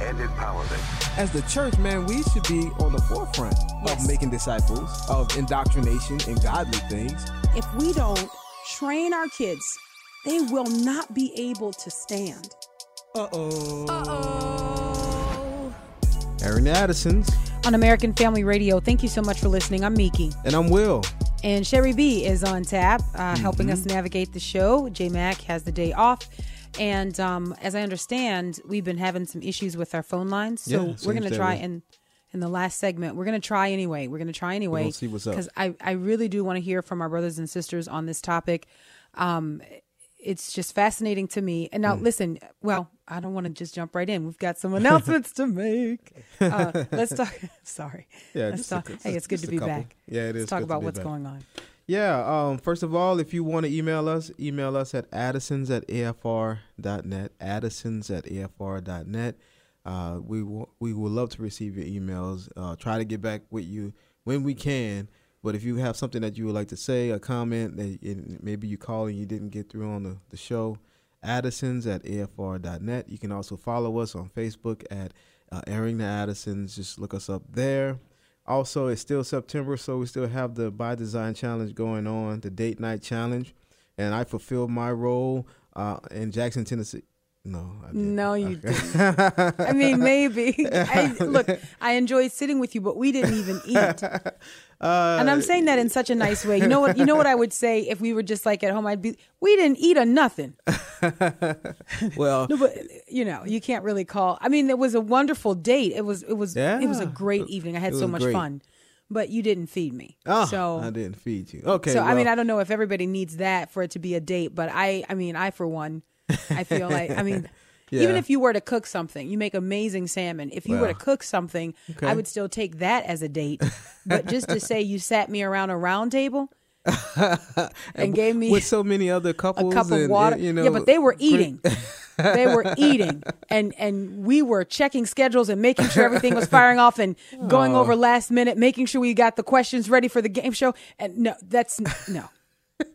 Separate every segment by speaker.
Speaker 1: and empowerment.
Speaker 2: As the church, man, we should be on the forefront
Speaker 3: Yes.
Speaker 2: of making disciples, of indoctrination and godly things.
Speaker 3: If we don't train our kids, they will not be able to stand.
Speaker 2: Uh-oh.
Speaker 3: Uh oh.
Speaker 2: Aaron Addison's.
Speaker 3: On American Family Radio, thank you so much for listening. I'm Miki.
Speaker 2: And I'm Will.
Speaker 3: And Sherry B is on tap, uh, helping us navigate the show. J Mac has the day off. And um, as I understand, we've been having some issues with our phone lines. So
Speaker 2: Yeah,
Speaker 3: we're going to try
Speaker 2: way.
Speaker 3: in in the last segment. We're going to try anyway. We're going to try anyway.
Speaker 2: gonna see what's up.
Speaker 3: Because I, I really do want to hear from our brothers and sisters on this topic. Um, it's just fascinating to me. And now, listen, well, I don't want to just jump right in. We've got some announcements to make. Uh, let's talk. Sorry.
Speaker 2: Yeah,
Speaker 3: let's
Speaker 2: a-
Speaker 3: talk.
Speaker 2: just
Speaker 3: hey, it's good to be
Speaker 2: couple.
Speaker 3: back.
Speaker 2: Yeah, it
Speaker 3: Let's
Speaker 2: is
Speaker 3: talk
Speaker 2: good to
Speaker 3: about what's
Speaker 2: back.
Speaker 3: going on.
Speaker 2: Yeah, um, first of all, if you want to email us, email us at addisons at afr.net, addisons at afr.net. Uh, we, w- we would love to receive your emails. Uh, try to get back with you when we can. But if you have something that you would like to say, a comment that maybe you call and you didn't get through on the, the show, addisons at afr.net. You can also follow us on Facebook at uh, Airing the Addisons. Just look us up there. Also, it's still September, so we still have the By Design Challenge going on, the Date Night Challenge, and I fulfilled my role uh, in Jackson, Tennessee. No.
Speaker 3: No, you
Speaker 2: Okay.
Speaker 3: didn't. I mean, maybe. I, look, I enjoy sitting with you, but we didn't even eat.
Speaker 2: Uh,
Speaker 3: And I'm saying that in such a nice way. You know what? You know what I would say if we were just like at home. I'd be, we didn't eat a nothing.
Speaker 2: well,
Speaker 3: No, but you know, you can't really call. I mean, it was a wonderful date. It was, it was, yeah, it was a great evening. I had so much
Speaker 2: great.
Speaker 3: fun, but you didn't feed me.
Speaker 2: oh,
Speaker 3: so
Speaker 2: I didn't feed you. Okay,
Speaker 3: So I mean, I don't know if everybody needs that for it to be a date, but I, I mean, I for one, I feel like, I mean, even if you were to cook something, you make amazing salmon. If you were to cook something, I would still take that as a date. But just to say you sat me around a round table and gave me
Speaker 2: with so many other couples a
Speaker 3: cup of water,
Speaker 2: and, you know,
Speaker 3: yeah, but they were eating. they were eating, and and we were checking schedules and making sure everything was firing off and going
Speaker 2: Oh.
Speaker 3: over last minute, making sure we got the questions ready for the game show. And no, that's no,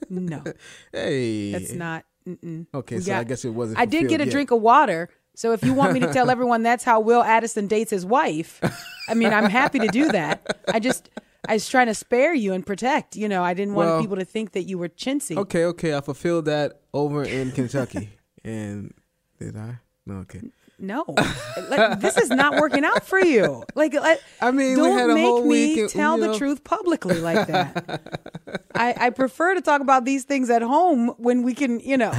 Speaker 3: no.
Speaker 2: Hey,
Speaker 3: That's not. Mm-mm.
Speaker 2: Okay,
Speaker 3: We
Speaker 2: so I guess it wasn't
Speaker 3: I did get a
Speaker 2: yet.
Speaker 3: drink of water. So if you want me to tell everyone that's how Will Addison dates his wife, I mean, I'm happy to do that. I just, I was trying to spare you and protect. You know, I didn't want
Speaker 2: Well,
Speaker 3: people to think that you were chintzy.
Speaker 2: Okay, okay, I fulfilled that over in Kentucky, and did I? No, okay.
Speaker 3: No, like, this is not working out for you. Like, let,
Speaker 2: I mean,
Speaker 3: don't
Speaker 2: had a
Speaker 3: make me
Speaker 2: and,
Speaker 3: tell the
Speaker 2: know-
Speaker 3: truth publicly like that. I, I prefer to talk about these things at home when we can, you know,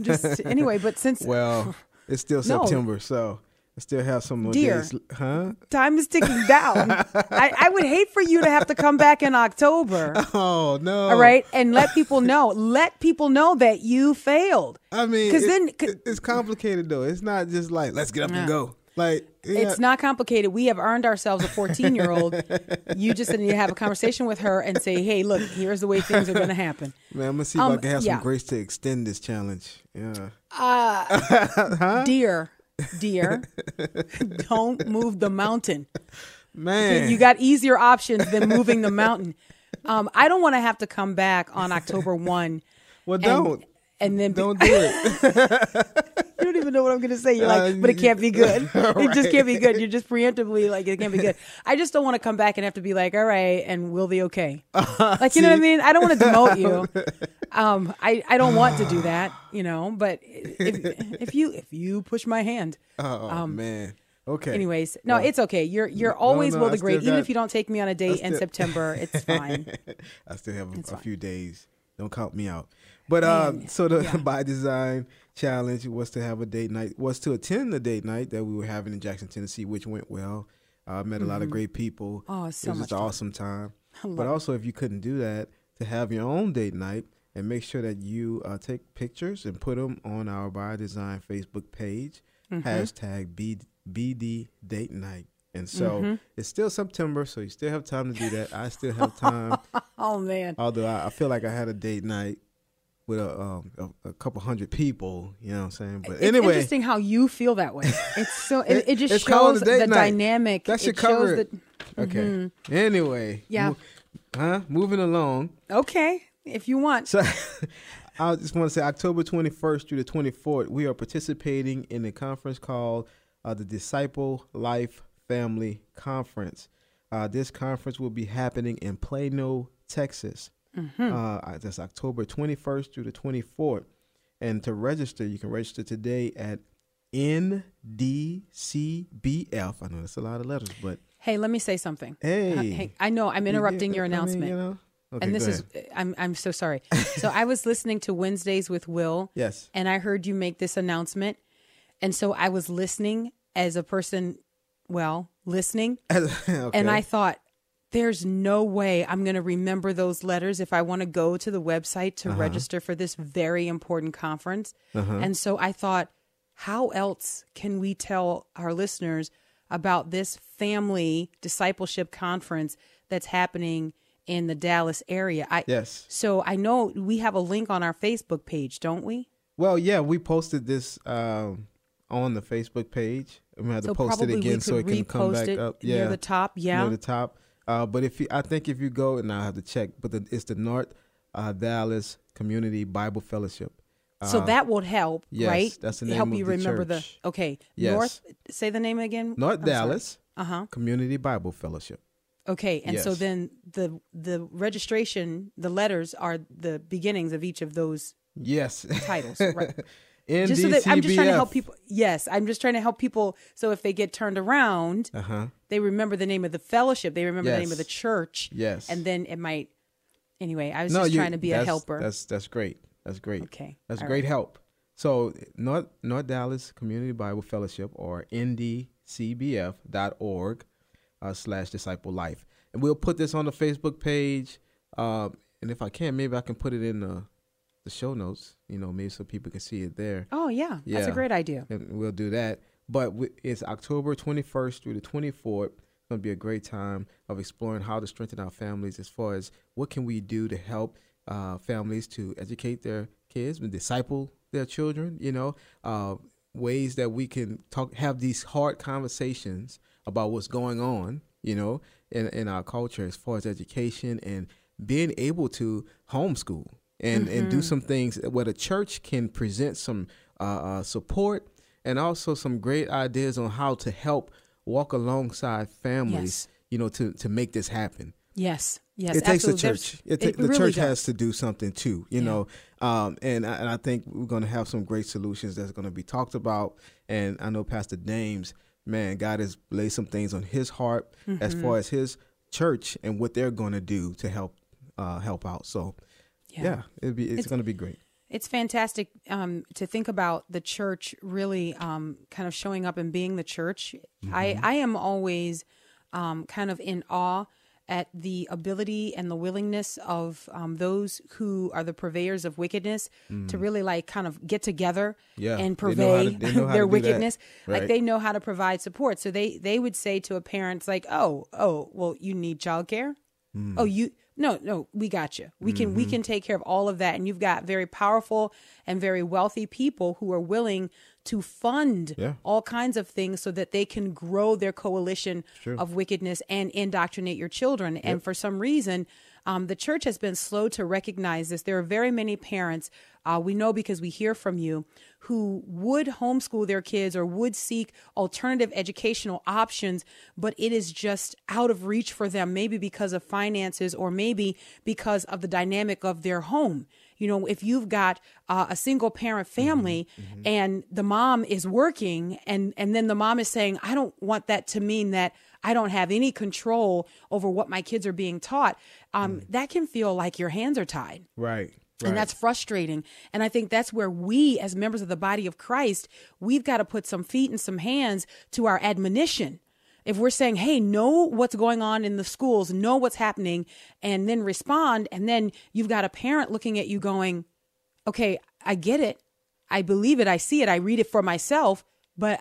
Speaker 3: just anyway. But since
Speaker 2: Well, it's still
Speaker 3: No.
Speaker 2: September, so I still have some more
Speaker 3: Dear.
Speaker 2: days. Huh?
Speaker 3: time is ticking down, I, I would hate for you to have to come back in October.
Speaker 2: Oh no!
Speaker 3: All right, and let people know. Let people know that you failed.
Speaker 2: I mean, because
Speaker 3: then-
Speaker 2: it's complicated though. It's not just like let's get up
Speaker 3: Yeah.
Speaker 2: and go. Like yeah,
Speaker 3: It's not complicated. We have earned ourselves a 14 year old. You just need to have a conversation with her and say, hey, look, here's the way things are going to happen.
Speaker 2: Man, I'm gonna see if
Speaker 3: um,
Speaker 2: I can have
Speaker 3: yeah.
Speaker 2: some grace to extend this challenge. Yeah. Uh, huh?
Speaker 3: Dear, dear, don't move the mountain.
Speaker 2: Man,
Speaker 3: You got easier options than moving the mountain. Um, I don't want to have to come back on October 1.
Speaker 2: well, don't
Speaker 3: And then be-
Speaker 2: don't do it.
Speaker 3: you don't even know what I'm going to say. You're like,
Speaker 2: Uh,
Speaker 3: but it can't be good. It just can't be good. You're just preemptively like, it can't be good. I just don't want to come back and have to be like, all right, and we'll be okay. Like, you know what I mean? I don't want to demote you. Um, I, I don't want to do that, you know, but if, if you, if you push my hand,
Speaker 2: Oh man. Okay.
Speaker 3: anyways, no,
Speaker 2: Well,
Speaker 3: it's okay. You're, you're always
Speaker 2: no,
Speaker 3: Will
Speaker 2: I
Speaker 3: the
Speaker 2: still
Speaker 3: Great. Even
Speaker 2: got-
Speaker 3: if you don't take me on a date in September, it's fine.
Speaker 2: I still have a, a few days. Don't count me out. But uh, so the
Speaker 3: yeah.
Speaker 2: by design challenge was to have a date night, was to attend the date night that we were having in Jackson, Tennessee, which went well. Uh, met a lot of great people.
Speaker 3: Oh, so
Speaker 2: it was just an awesome time. But also, if you couldn't do that, to have your own date night and make sure that you uh, take pictures and put them on our by design Facebook page.
Speaker 3: Mm-hmm.
Speaker 2: Hashtag B- BD Date Night. And so
Speaker 3: Mm-hmm.
Speaker 2: it's still September, so you still have time to do that. I still have time,
Speaker 3: Oh man.
Speaker 2: although I, I feel like I had a date night with a, um, a a couple hundred people. You know what I'm saying? But
Speaker 3: It's
Speaker 2: anyway,
Speaker 3: interesting how you feel that way. It's so it, it just shows the
Speaker 2: night.
Speaker 3: dynamic.
Speaker 2: That should
Speaker 3: it
Speaker 2: cover it.
Speaker 3: that
Speaker 2: okay. Anyway,
Speaker 3: Yeah.
Speaker 2: mo- huh? Moving along.
Speaker 3: okay, if you want.
Speaker 2: So I just want to say October 21st through the 24th, we are participating in a conference called uh, the Disciple Life Family Conference. Uh, this conference will be happening in Plano, Texas. Uh, that's October 21st through the 24th. And to register, you can register today at NDCBF. I know that's a lot of letters, but
Speaker 3: Hey, let me say something.
Speaker 2: hey.
Speaker 3: Uh, hey, I know I'm interrupting your
Speaker 2: I mean,
Speaker 3: announcement.
Speaker 2: you know? Okay,
Speaker 3: and this is. I'm I'm so sorry. so I was listening to Wednesdays with Will
Speaker 2: Yes.
Speaker 3: and I heard you make this announcement. And so I was listening as a person well, listening
Speaker 2: okay.
Speaker 3: and I thought there's no way I'm going to remember those letters if I want to go to the website to
Speaker 2: Uh-huh.
Speaker 3: register for this very important conference. And so I thought, how else can we tell our listeners about this family discipleship conference that's happening in the Dallas area? I,
Speaker 2: Yes.
Speaker 3: So I know we have a link on our Facebook page, don't we?
Speaker 2: Well, yeah, we posted this um, on the Facebook page. I'm gonna have
Speaker 3: So
Speaker 2: to post it again so it can come back up.
Speaker 3: near
Speaker 2: Yeah,
Speaker 3: the top, yeah.
Speaker 2: near the top. Uh, but if you, I think if you go and I have to check, but the, it's the North uh, Dallas Community Bible Fellowship.
Speaker 3: so
Speaker 2: Uh,
Speaker 3: that would help,
Speaker 2: yes,
Speaker 3: right?
Speaker 2: that's the name
Speaker 3: help
Speaker 2: of
Speaker 3: you
Speaker 2: the
Speaker 3: remember
Speaker 2: church.
Speaker 3: the okay
Speaker 2: Yes.
Speaker 3: North. Say the name again.
Speaker 2: North Dallas
Speaker 3: Uh huh.
Speaker 2: Community Bible Fellowship.
Speaker 3: Okay, and so then the the registration, the letters are the beginnings of each of those
Speaker 2: Yes.
Speaker 3: titles, right? Just so that I'm just trying to help people. Yes, I'm just trying to help people. So if they get turned around,
Speaker 2: Uh huh.
Speaker 3: they remember the name of the fellowship. They remember the name of the church.
Speaker 2: Yes.
Speaker 3: and then it might. Anyway, I was
Speaker 2: no,
Speaker 3: just
Speaker 2: you-
Speaker 3: trying to be a helper.
Speaker 2: That's that's great. That's great.
Speaker 3: Okay.
Speaker 2: That's
Speaker 3: All
Speaker 2: great help. So North North Dallas Community Bible Fellowship or ndcbf.org uh, slash disciple life. And we'll put this on the Facebook page. Um, and if I can, maybe I can put it in the, the show notes, you know, maybe so people can see it there.
Speaker 3: Oh yeah, that's a great idea.
Speaker 2: And we'll do that. But we, it's October 21st through the 24th. It's going to be a great time of exploring how to strengthen our families as far as what can we do to help uh, families to educate their kids and disciple their children, you know, uh, ways that we can talk, have these hard conversations about what's going on, you know, in, in our culture as far as education and being able to homeschool and, and do some things where the church can present some uh, uh, support and also some great ideas on how to help walk alongside families,
Speaker 3: Yes.
Speaker 2: you know, to, to make this happen
Speaker 3: Yes, yes.
Speaker 2: it takes the
Speaker 3: absolutely.
Speaker 2: Church. It
Speaker 3: it
Speaker 2: the
Speaker 3: really
Speaker 2: church
Speaker 3: does.
Speaker 2: has to do something too, you know. Um, and I, and I think we're going to have some great solutions that's going to be talked about. And I know Pastor Dames, man, God has laid some things on his heart as
Speaker 3: Mm-hmm.
Speaker 2: far as his church and what they're going to do to help uh, help out. So yeah, it'd be it's,
Speaker 3: It's-
Speaker 2: going to be great.
Speaker 3: It's fantastic um, to think about the church really um, kind of showing up and being the church. I, I am always um, kind of in awe at the ability and the willingness of um, those who are the purveyors of wickedness to really like kind of get together
Speaker 2: Yeah,
Speaker 3: and
Speaker 2: they know how to-
Speaker 3: purvey
Speaker 2: they know how
Speaker 3: their
Speaker 2: to that.
Speaker 3: wickedness. Like they know how to provide support. So they they would say to a parent like, "Oh, oh, well, you need childcare."
Speaker 2: Hmm.
Speaker 3: Oh, you no, no, we got you. We can
Speaker 2: Mm-hmm.
Speaker 3: we can take care of all of that, and you've got very powerful and very wealthy people who are willing to fund
Speaker 2: Yeah.
Speaker 3: all kinds of things so that they can grow their coalition of wickedness and indoctrinate your children. And for some reason, um, the church has been slow to recognize this. There are very many parents, uh, we know because we hear from you, who would homeschool their kids or would seek alternative educational options, but it is just out of reach for them, maybe because of finances or maybe because of the dynamic of their home. You know, if you've got uh, a single parent family and the mom is working and and then the mom is saying, "I don't want that to mean that I don't have any control over what my kids are being taught." Um, That can feel like your hands are tied.
Speaker 2: Right.
Speaker 3: And that's frustrating. And I think that's where we, as members of the body of Christ, we've got to put some feet and some hands to our admonition. If we're saying, hey, know what's going on in the schools, know what's happening, and then respond, and then you've got a parent looking at you going, okay, I get it. I believe it. I see it. I read it for myself. But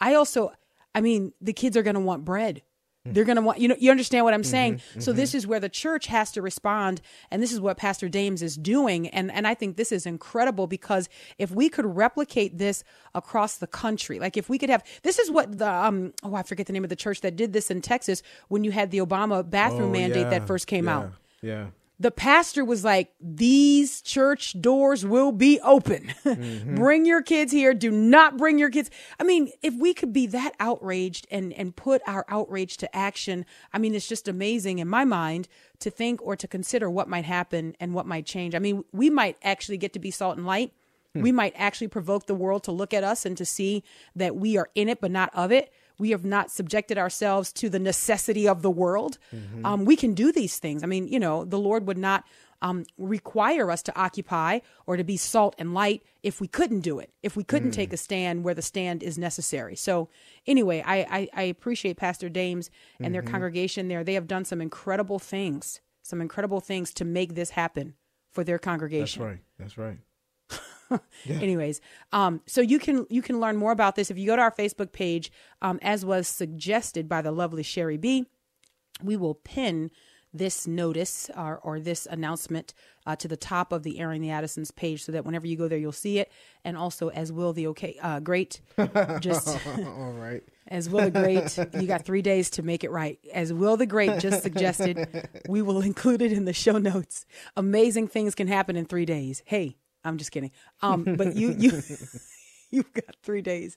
Speaker 3: I also, I mean, the kids are going to want bread. Mm. They're going to want, you know, you understand what I'm mm-hmm, saying? So this mm-hmm. is where the church has to respond. And this is what Pastor Dames is doing. And, and I think this is incredible because if we could replicate this across the country, like if we could have, this is what the, um, oh, I forget the name of the church that did this in Texas when you had the Obama bathroom
Speaker 2: Oh,
Speaker 3: mandate
Speaker 2: yeah,
Speaker 3: that first came
Speaker 2: yeah,
Speaker 3: out
Speaker 2: Yeah.
Speaker 3: The pastor was like, These church doors will be open. Mm-hmm. bring your kids here. Do not bring your kids. I mean, if we could be that outraged and, and put our outrage to action, I mean, it's just amazing in my mind to think or to consider what might happen and what might change. I mean, we might actually get to be salt and light. Hmm. We might actually provoke the world to look at us and to see that we are in it, but not of it. We have not subjected ourselves to the necessity of the world. Um, we can do these things. I mean, you know, the Lord would not um, require us to occupy or to be salt and light if we couldn't do it, if we couldn't take a stand where the stand is necessary. So, anyway, I, I, I appreciate Pastor Dames and their congregation there. They have done some incredible things, some incredible things to make this happen for their congregation.
Speaker 2: That's right. That's right.
Speaker 3: anyways um so you can you can learn more about this if you go to our facebook page um as was suggested by the lovely sherry b we will pin this notice or, or this announcement uh, to the top of the airing the addisons page so that whenever you go there you'll see it and also as will the okay uh great just
Speaker 2: All right.
Speaker 3: as Will the Great, you got three days to make it right. As Will the Great just suggested, we will include it in the show notes. Amazing things can happen in three days. Hey, I'm just kidding. Um, but you you you've got three days.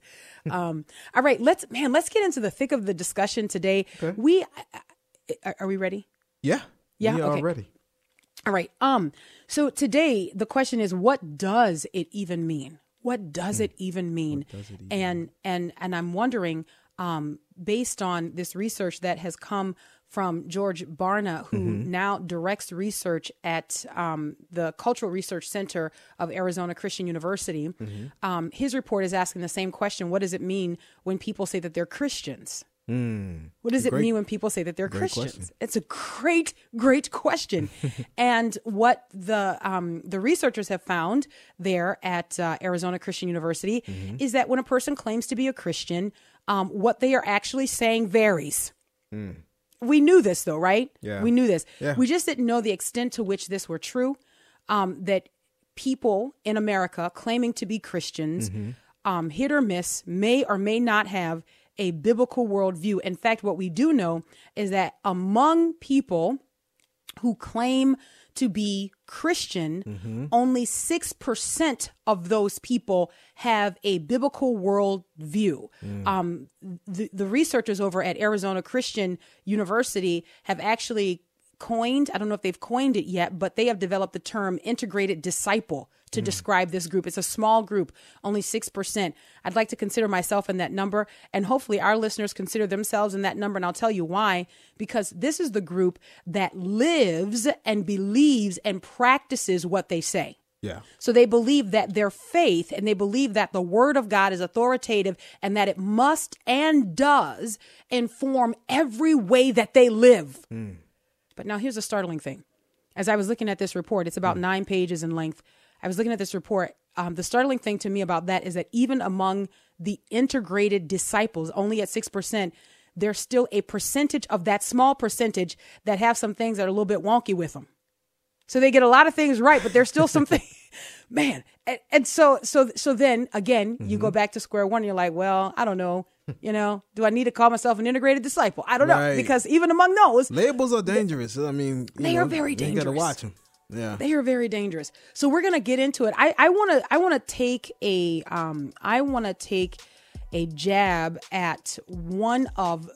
Speaker 3: Um, all right, let's man, let's get into the thick of the discussion today. We are, are we ready?
Speaker 2: Yeah.
Speaker 3: Yeah,
Speaker 2: We are
Speaker 3: okay.
Speaker 2: ready.
Speaker 3: All right. Um. So today the question is, what does it even mean? What does it even mean? and and and I'm wondering, um, based on this research that has come from George Barna, who now directs research at um, the Cultural Research Center of Arizona Christian University. Um, his report is asking the same question: What does it mean when people say that they're Christians? What does it mean when people say that they're Christians?
Speaker 2: question.
Speaker 3: It's a great, great question. and what the um, the researchers have found there at uh, Arizona Christian University
Speaker 2: Mm-hmm.
Speaker 3: is that when a person claims to be a Christian, um, what they are actually saying varies. We knew this though, right?
Speaker 2: Yeah.
Speaker 3: We knew this.
Speaker 2: Yeah.
Speaker 3: We just didn't know the extent to which this were true. Um, that people in America claiming to be Christians,
Speaker 2: Mm-hmm.
Speaker 3: um, hit or miss, may or may not have a biblical worldview. In fact, what we do know is that among people who claim to be Christian, only 6% of those people have a biblical worldview. Um, the, the researchers over at Arizona Christian University have actually coined, I don't know if they've coined it yet, but they have developed the term integrated disciple to mm. describe this group. It's a small group, only 6%. I'd like to consider myself in that number, and hopefully our listeners consider themselves in that number. And I'll tell you why. Because this is the group that lives and believes and practices what they say.
Speaker 2: Yeah.
Speaker 3: So they believe that their faith and they believe that the word of God is authoritative and that it must and does inform every way that they live. Mm. But now here's a startling thing. As I was looking at this report, it's about nine pages in length. I was looking at this report. Um, the startling thing to me about that is that even among the integrated disciples, only at 6%, there's still a percentage of that small percentage that have some things that are a little bit wonky with them. So they get a lot of things right, but there's still something, man. And, and so, so, so then again, you go back to square one. And you're like, well, I don't know. You know, do I need to call myself an integrated disciple? I don't know because even among those,
Speaker 2: Labels are dangerous. I mean,
Speaker 3: They
Speaker 2: know,
Speaker 3: are very dangerous.
Speaker 2: You gotta
Speaker 3: dangerous.
Speaker 2: watch them. Yeah.
Speaker 3: they are very dangerous. So we're gonna get into it. I I want to I want to take a um I want to take a jab at one of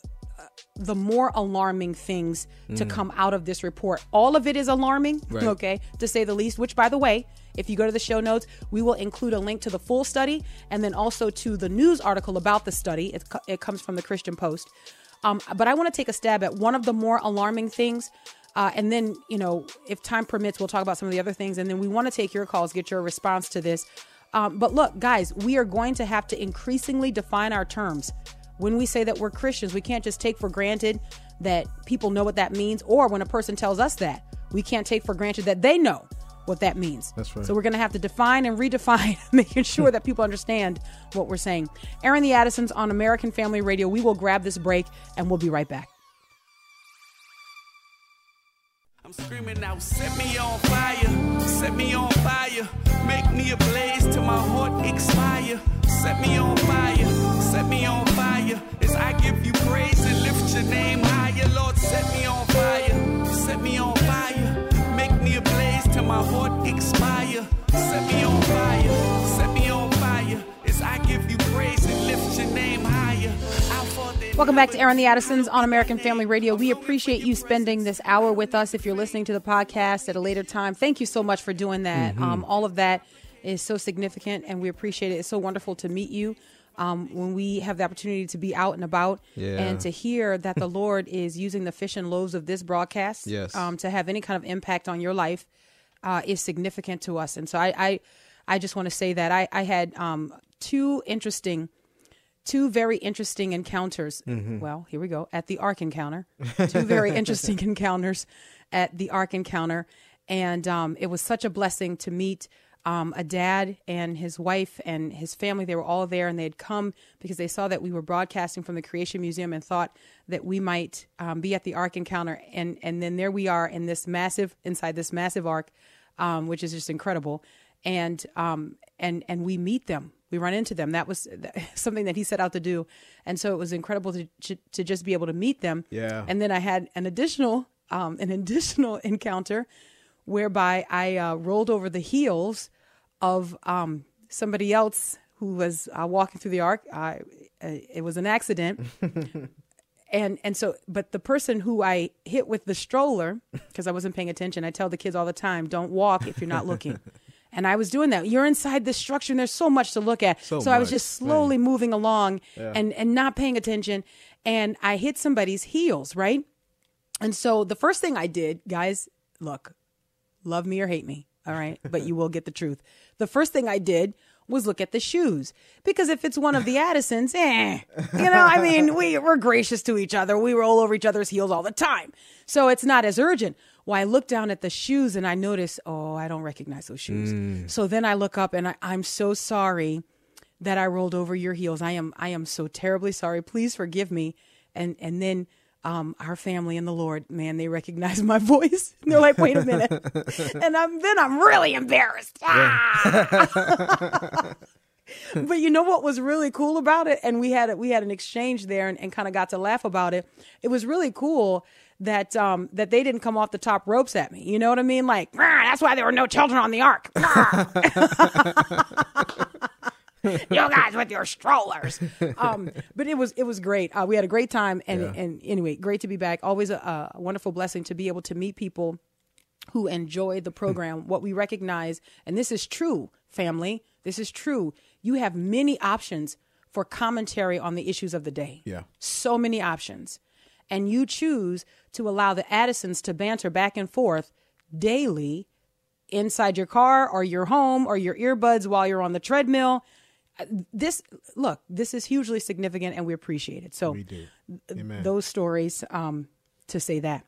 Speaker 3: the more alarming things to come out of this report. All of it is alarming,
Speaker 2: Mm. Right.
Speaker 3: okay, to say the least. Which, by the way, if you go to the show notes, we will include a link to the full study and then also to the news article about the study. It, it comes from the Christian Post. Um, but I want to take a stab at one of the more alarming things. Uh, and then, you know, if time permits, we'll talk about some of the other things. And then we want to take your calls, get your response to this. Um, but look, guys, we are going to have to increasingly define our terms. When we say that we're Christians, we can't just take for granted that people know what that means. Or when a person tells us that, we can't take for granted that they know what that means.
Speaker 2: That's right.
Speaker 3: So we're going to have to define and redefine, making sure that people understand what we're saying. Airing the Addisons on American Family Radio. We will grab this break and we'll be right back.
Speaker 4: Screaming out, set me on fire, set me on fire, make me a blaze till my heart expire. Set me on fire, set me on fire, as I give you praise and lift your name higher. Lord, set me on fire, set me on fire, make me a blaze till my heart expire. Set me on fire, set me on fire, as I give you praise and lift your name higher.
Speaker 3: Welcome back to Airing the Addisons on American Family Radio. We appreciate you spending this hour with us. If you're listening to the podcast at a later time, thank you so much for doing that. Um, all of that is so significant, and we appreciate it. It's so wonderful to meet you. Um, when we have the opportunity to be out and about
Speaker 2: Yeah.
Speaker 3: and to hear that the Lord is using the fish and loaves of this broadcast
Speaker 2: Yes.
Speaker 3: um, to have any kind of impact on your life uh, is significant to us. And so I, I, I just want to say that I, I had um, two interesting two very interesting encounters. Well, here we go at the Ark Encounter. Two very interesting encounters at the Ark Encounter, and um, it was such a blessing to meet um, a dad and his wife and his family. They were all there, and they had come because they saw that we were broadcasting from the Creation Museum and thought that we might um, be at the Ark Encounter. And and then there we are in this massive inside this massive Ark, um, which is just incredible. And um, and and we meet them we run into them. That was something that he set out to do, and so it was incredible to to, to just be able to meet them.
Speaker 2: Yeah.
Speaker 3: And then I had an additional um, an additional encounter whereby I uh, rolled over the heels of um, somebody else who was uh, walking through the ark. Uh, it was an accident. and and so but the person who i hit with the stroller because i wasn't paying attention i tell the kids all the time don't walk if you're not looking and i was doing that. You're inside this structure and there's so much to look at.
Speaker 2: So
Speaker 3: i was just slowly moving along and and not paying attention. And i hit somebody's heels right? And so the first thing i did guys look love me or hate me all right? But you will get the truth. The first thing i did was look at the shoes. Because if it's one of the addisons eh. You know i mean we, we're gracious to each other. We roll over each other's heels all the time. So it's not as urgent well i look down at the shoes and i notice oh i don't recognize those shoes so then i look up and I, i'm so sorry that I rolled over your heels. I am I am so terribly sorry. Please forgive me. And and then um, our family and the Lord, man, they recognize my voice. And they're like, wait a minute. and I'm then I'm really embarrassed. Ah! but you know what was really cool about it? And we had we had an exchange there and, and kind of got to laugh about it. It was really cool that um that they didn't come off the top ropes at me. You know what I mean? Like, that's why there were no children on the ark. You guys with your strollers. Um, but it was it was great. Uh, we had a great time, and
Speaker 2: Yeah.
Speaker 3: and anyway, great to be back. Always a, a wonderful blessing to be able to meet people who enjoy the program. what we recognize, and this is true, family. This is true. You have many options for commentary on the issues of the day.
Speaker 2: Yeah.
Speaker 3: so many options, and you choose to allow the Addisons to banter back and forth daily inside your car or your home or your earbuds while you're on the treadmill. This look, this is hugely significant, and we appreciate it. So,
Speaker 2: We do. Amen.
Speaker 3: those stories um, to say that.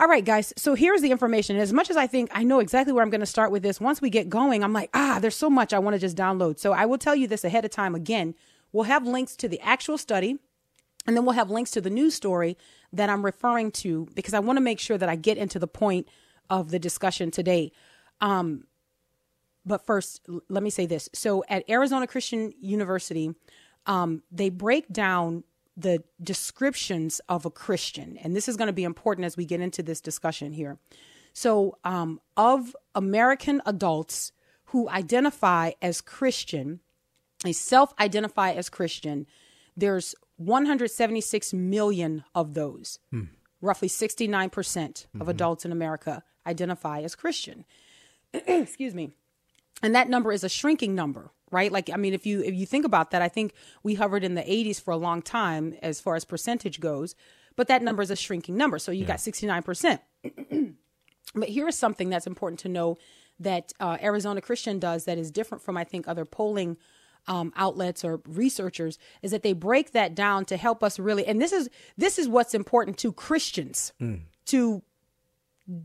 Speaker 3: All right, guys. So here's the information. As much as I think I know exactly where I'm going to start with this, once we get going, I'm like, ah, there's so much I want to just download. So I will tell you this ahead of time. Again, we'll have links to the actual study, and then we'll have links to the news story that I'm referring to because I want to make sure that I get into the point of the discussion today. Um, but first, l- let me say this. So at Arizona Christian University, um, they break down the descriptions of a Christian, and this is going to be important as we get into this discussion here. So, um, of American adults who identify as Christian, they self identify as Christian, there's 176 million of those. Roughly 69% of adults in America identify as Christian. Excuse me. And that number is a shrinking number right? Like i mean if you if you think about that i think we hovered in the 80s for a long time as far as percentage goes but that number is a shrinking number. So you got 69% but here is something that's important to know that uh, arizona christian does that is different from i think other polling um, outlets or researchers is that they break that down to help us really and this is this is what's important to christians to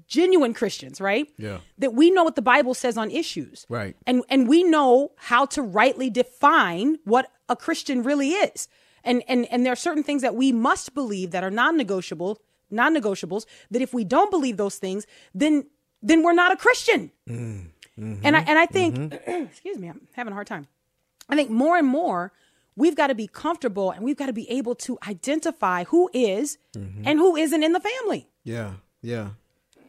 Speaker 3: genuine Christians, right?
Speaker 2: Yeah.
Speaker 3: That we know what the Bible says on issues.
Speaker 2: Right.
Speaker 3: And and we know how to rightly define what a Christian really is. And and and there are certain things that we must believe that are non-negotiable, non-negotiables, that if we don't believe those things, then then we're not a Christian.
Speaker 2: Mm, mm-hmm,
Speaker 3: and I and I think excuse me, I'm having a hard time. I think more and more we've got to be comfortable and we've got to be able to identify who is
Speaker 2: Mm-hmm.
Speaker 3: and who isn't in the family.
Speaker 2: Yeah, yeah.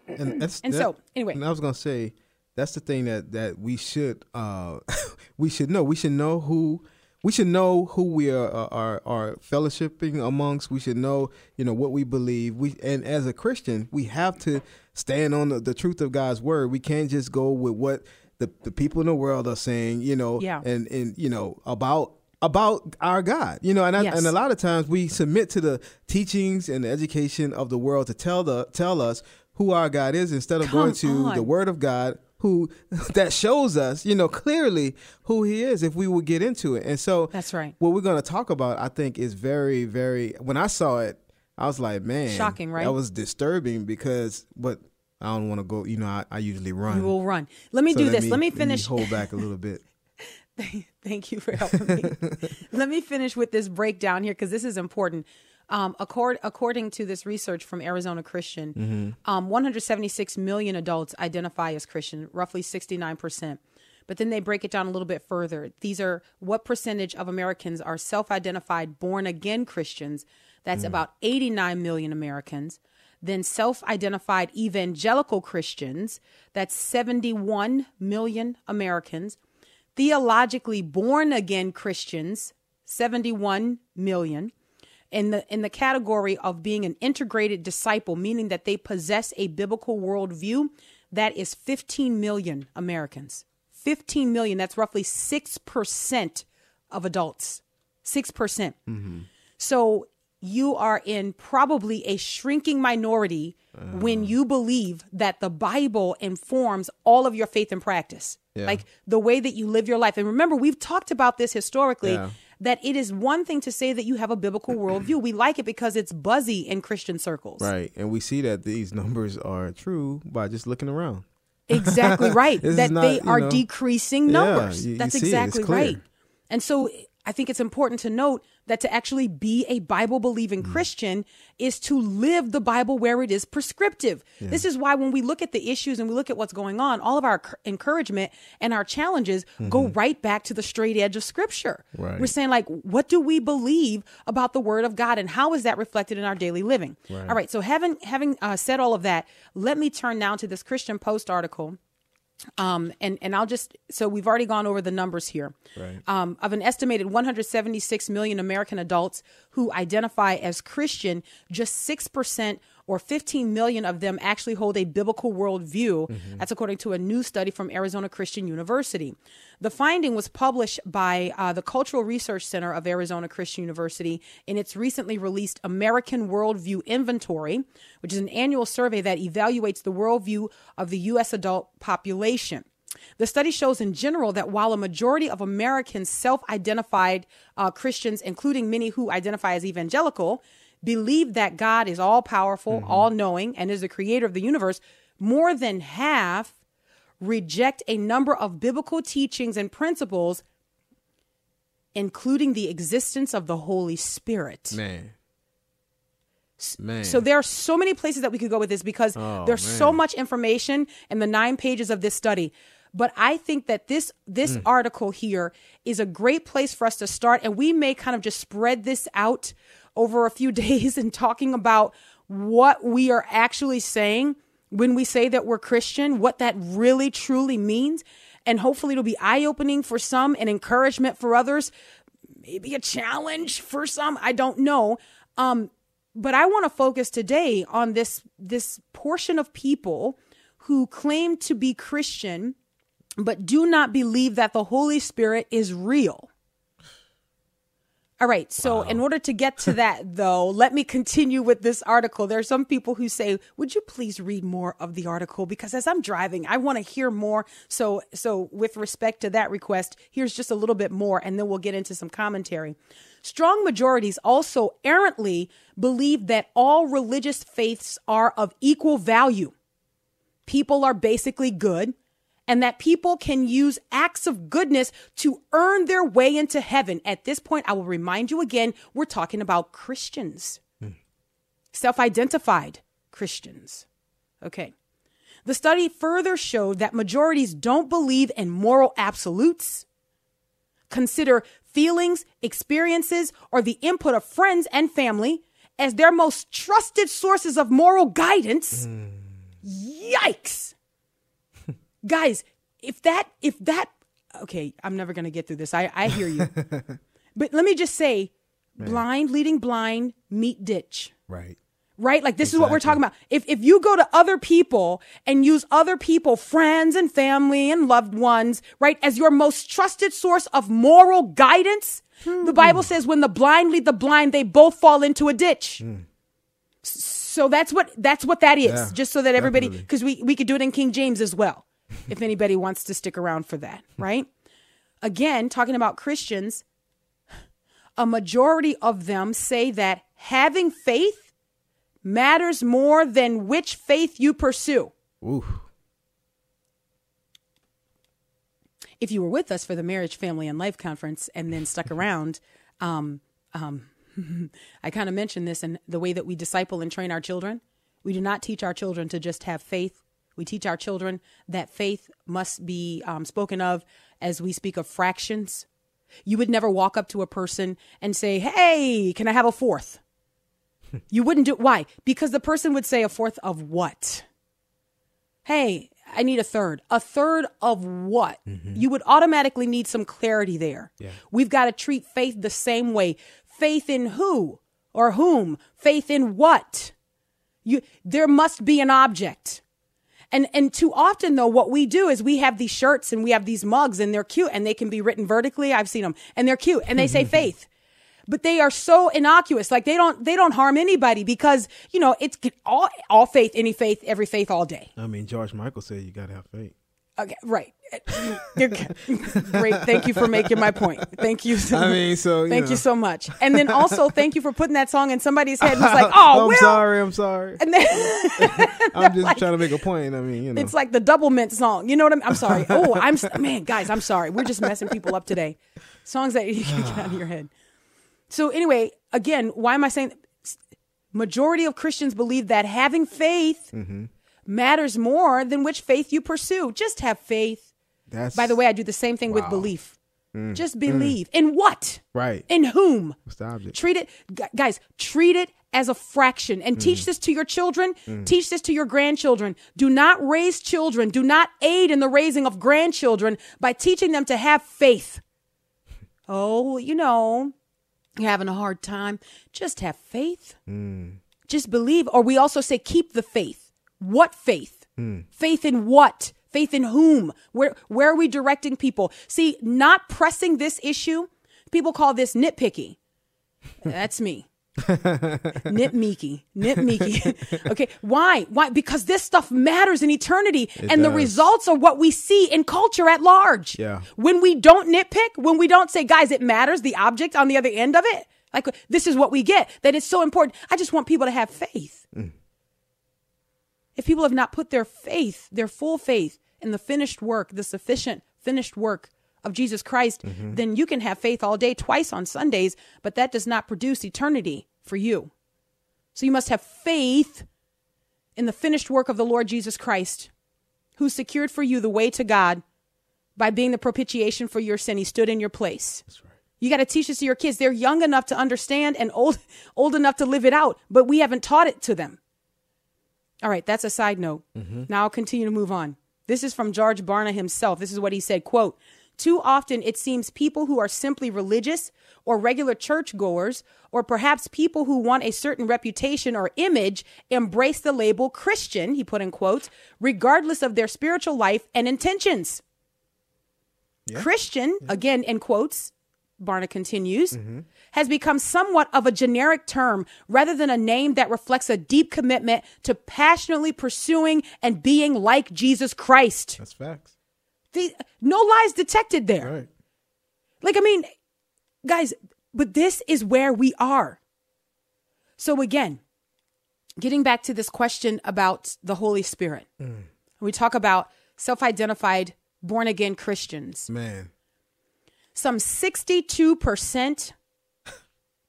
Speaker 2: And that's
Speaker 3: And
Speaker 2: that-
Speaker 3: so, anyway.
Speaker 2: and I was gonna say that's the thing that that we should uh we should know. We should know who we should know who we are are are fellowshipping amongst. We should know you know what we believe. We and as a Christian, we have to stand on the, the truth of God's word. We can't just go with what the the people in the world are saying. You know,
Speaker 3: Yeah.
Speaker 2: and and you know about about our God, you know, and I,
Speaker 3: Yes.
Speaker 2: and a lot of times we submit to the teachings and the education of the world to tell the tell us who our God is instead of
Speaker 3: Come
Speaker 2: going to
Speaker 3: on.
Speaker 2: the Word of God, who that shows us, you know, clearly who He is. If we would get into it, and so
Speaker 3: That's right.
Speaker 2: What we're going to talk about, I think, is very, very. When I saw it, I was like, man,
Speaker 3: Shocking, right?
Speaker 2: That was disturbing because, but I don't want to go. You know, I, I usually run.
Speaker 3: We will run. Let me
Speaker 2: So
Speaker 3: do this. let me finish.
Speaker 2: hold back a little bit.
Speaker 3: Thank you for helping me. Let me finish with this breakdown here because this is important. Um, accord, according to this research from Arizona Christian, um, 176 million adults identify as Christian, roughly 69%. But then they break it down a little bit further. These are what percentage of Americans are self identified born again Christians? That's about 89 million Americans. Then self identified evangelical Christians, that's 71 million Americans theologically born again Christians, 71 million. In the in the category of being an integrated disciple, meaning that they possess a biblical worldview, that is 15 million Americans. 15 million, that's roughly 6% of adults. 6%. percent mm-hmm. So you are in probably a shrinking minority when you believe that the Bible informs all of your faith and practice.
Speaker 2: Yeah.
Speaker 3: Like the way that you live your life. And remember, we've talked about this historically
Speaker 2: Yeah.
Speaker 3: that it is one thing to say that you have a biblical worldview. We like it because it's buzzy in Christian circles.
Speaker 2: Right. And we see that these numbers are true by just looking around.
Speaker 3: Exactly right. That
Speaker 2: not,
Speaker 3: they are
Speaker 2: know-
Speaker 3: decreasing numbers.
Speaker 2: you- you
Speaker 3: That's
Speaker 2: it. It's
Speaker 3: exactly
Speaker 2: clear.
Speaker 3: right. And so I think it's important to note that to actually be a Bible believing
Speaker 2: Mm.
Speaker 3: Christian is to live the Bible where it is prescriptive. This is why when we look at the issues and we look at what's going on, all of our encouragement and our challenges go right back to the straight edge of scripture.
Speaker 2: Mm-hmm. Right.
Speaker 3: We're saying like what do we believe about the word of God and how is that reflected in our daily living? All right, so having having uh, said all of that, let me turn now to this Christian Post article um, and and I'll just so we've already gone over the numbers here.
Speaker 2: Right.
Speaker 3: Um, of an estimated 176 million American adults who identify as Christian, just six percent or 15 million of them actually hold a biblical worldview. That's according to a new study from Arizona Christian University. The finding was published by uh, the Cultural Research Center of Arizona Christian University in its recently released American Worldview Inventory, which is an annual survey that evaluates the worldview of the U.S. adult population. The study shows in general that while a majority of Americans self identified uh, Christians, including many who identify as evangelical, believe that God is all powerful, all knowing, and is the creator of the universe, more than half reject a number of biblical teachings and principles, including the existence of the Holy Spirit.
Speaker 2: Man. Man.
Speaker 3: So there are so many places that we could go with this because
Speaker 2: Oh,
Speaker 3: there's so much information in the nine pages of this study. But I think that this this
Speaker 2: Mm.
Speaker 3: article here is a great place for us to start, and we may kind of just spread this out over a few days and talking about what we are actually saying when we say that we're Christian, what that really truly means, and hopefully it'll be eye opening for some and encouragement for others, maybe a challenge for some. I don't know. Um, but I want to focus today on this this portion of people who claim to be Christian but do not believe that the Holy Spirit is real. All right, so in order to get to that though, let me continue with this article. There are some people who say, "Would you please read more of the article because as I'm driving, I want to hear more." So so with respect to that request, here's just a little bit more and then we'll get into some commentary. Strong majorities also errantly believe that all religious faiths are of equal value. people are basically good and that people can use acts of goodness to earn their way into heaven. At this point, I will remind you again, we're talking about Christians, hmm. self identified Christians. Okay. The study further showed that majorities don't believe in moral absolutes, consider feelings, experiences, or the input of friends and family as their most trusted sources of moral guidance. Hmm. Yikes. Guys, if that, if that, okay, I'm never going to get through this. I, I hear you. but let me just say blind leading blind, meet ditch
Speaker 2: Right.
Speaker 3: right? Like this is what we're talking about. If if you go to other people and use other people, friends and family and loved ones, right, as your most trusted source of moral guidance, the hmm. Bible says when the blind lead the blind, they both fall into a ditch. Hmm. S- So that's what that's what that is.
Speaker 2: Yeah,
Speaker 3: just so that everybody because we we could do it in King James as well. If anybody wants to stick around for that, right? Again, talking about Christians, a majority of them say that having faith matters more than which faith you pursue.
Speaker 2: Ooh.
Speaker 3: If you were with us for the Marriage, Family, and Life Conference and then stuck around, um, um, I kind of mentioned this in the way that we disciple and train our children. We do not teach our children to just have faith. We teach our children that faith must be um, spoken of as we speak of fractions. You would never walk up to a person and say, Hey, can I have a fourth? You wouldn't do why? Because the person would say a fourth of what? Hey, I need a third. A third of what? You would automatically need some clarity there. We've got to treat faith the same way. Faith in who or whom? Faith in what? You there must be an object. And and too often though what we do is we have these shirts and we have these mugs and they're cute and they can be written vertically. I've seen them and they're cute and they say faith. But they are so innocuous. Like they don't they don't harm anybody because, you know, it's all all faith, any faith, every faith all day.
Speaker 2: I mean, George Michael said you gotta have faith.
Speaker 3: Okay, right. Great. Thank you for making my point. Thank you. So,
Speaker 2: I mean, so, you
Speaker 3: thank
Speaker 2: know.
Speaker 3: you so much. And then also thank you for putting that song in somebody's head. And was like, oh,
Speaker 2: I'm sorry. I'm sorry.
Speaker 3: And then
Speaker 2: I'm just trying to make a point. I mean, you know.
Speaker 3: it's like the double mint song. You know what I'm? I'm sorry. Oh, I'm man, guys. I'm sorry. We're just messing people up today. Songs that you can get out of your head. So anyway, again, why am I saying? Majority of Christians believe that having faith
Speaker 2: Mm-hmm.
Speaker 3: Matters more than which faith you pursue. Just have faith.
Speaker 2: That's
Speaker 3: By the way, I do the same thing with belief. Mm. Just mm. believe in what?
Speaker 2: right.
Speaker 3: In whom?
Speaker 2: What's the object?
Speaker 3: Treat it, guys, treat it as a fraction and teach mm. this to your children. Teach this to your grandchildren. Do not raise children. Do not aid in the raising of grandchildren by teaching them to have faith. Oh, you know, you're having a hard time. Just have faith. Just believe. Or we also say, keep the faith. What faith? Hmm. Faith in what? Faith in whom? Where where are we directing people? See, not pressing this issue, people call this nitpicky. That's me. Nitmeeky. Nitmeeky. okay. Why? Why? Because this stuff matters in eternity. and the results are what we see in culture at large.
Speaker 2: Yeah.
Speaker 3: When we don't nitpick, when we don't say, guys, it matters, the object on the other end of it, like this is what we get, that it's so important. I just want people to have faith. Hmm. If people have not put their faith, their full faith in the finished work, the sufficient finished work of Jesus Christ, mm-hmm. then you can have faith all day, twice on Sundays, but that does not produce eternity for you. So you must have faith in the finished work of the Lord Jesus Christ, who secured for you the way to God by being the propitiation for your sin. He stood in your place. That's right. You got to teach this to your kids. They're young enough to understand and old old enough to live it out, but we haven't taught it to them. All right, that's a side note. Mm-hmm. Now I'll continue to move on. This is from George Barna himself. This is what he said, quote, too often it seems people who are simply religious or regular churchgoers or perhaps people who want a certain reputation or image embrace the label Christian, he put in quotes, regardless of their spiritual life and intentions. Christian, again in quotes, Barna continues, mm-hmm. has become somewhat of a generic term rather than a name that reflects a deep commitment to passionately pursuing and being like Jesus Christ.
Speaker 2: That's facts.
Speaker 3: The, no lies detected there.
Speaker 2: Right.
Speaker 3: Like, I mean, guys, but this is where we are. So, again, getting back to this question about the Holy Spirit. Mm. we talk about self identified born again Christians.
Speaker 2: Man.
Speaker 3: Some 62%,